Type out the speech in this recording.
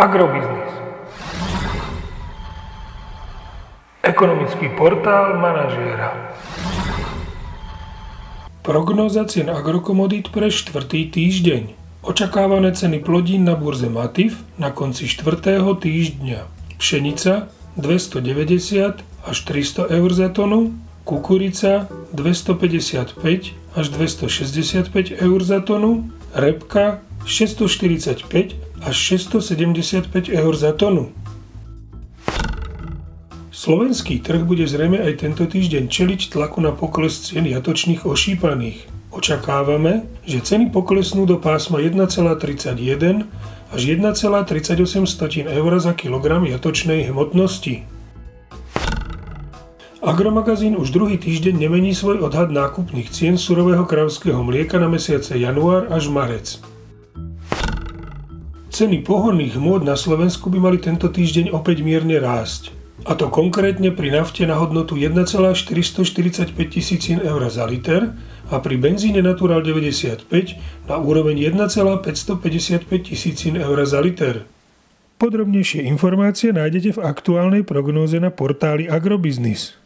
Agrobiznis. Ekonomický portál manažéra. Prognóza cien agrokomodít pre štvrtý týždeň. Očakávané ceny plodín na burze Matif na konci štvrtého týždňa. Pšenica 290 až 300 eur za tonu, kukurica 255 až 265 eur za tonu, repka 645 až 675 eur za tonu. Slovenský trh bude zrejme aj tento týždeň čeliť tlaku na pokles cien jatočných ošípaných. Očakávame, že ceny poklesnú do pásma 1,31 až 1,38 eur za kilogram jatočnej hmotnosti. Agromagazín už druhý týždeň nemení svoj odhad nákupných cien surového kravského mlieka na mesiace január až marec. Ceny pohonných môd na Slovensku by mali tento týždeň opäť mierne rásť. A to konkrétne pri nafte na hodnotu 1,445 tisícin eur za liter a pri benzíne Natural 95 na úroveň 1,555 tisícin eur za liter. Podrobnejšie informácie nájdete v aktuálnej prognóze na portáli Agrobiznis.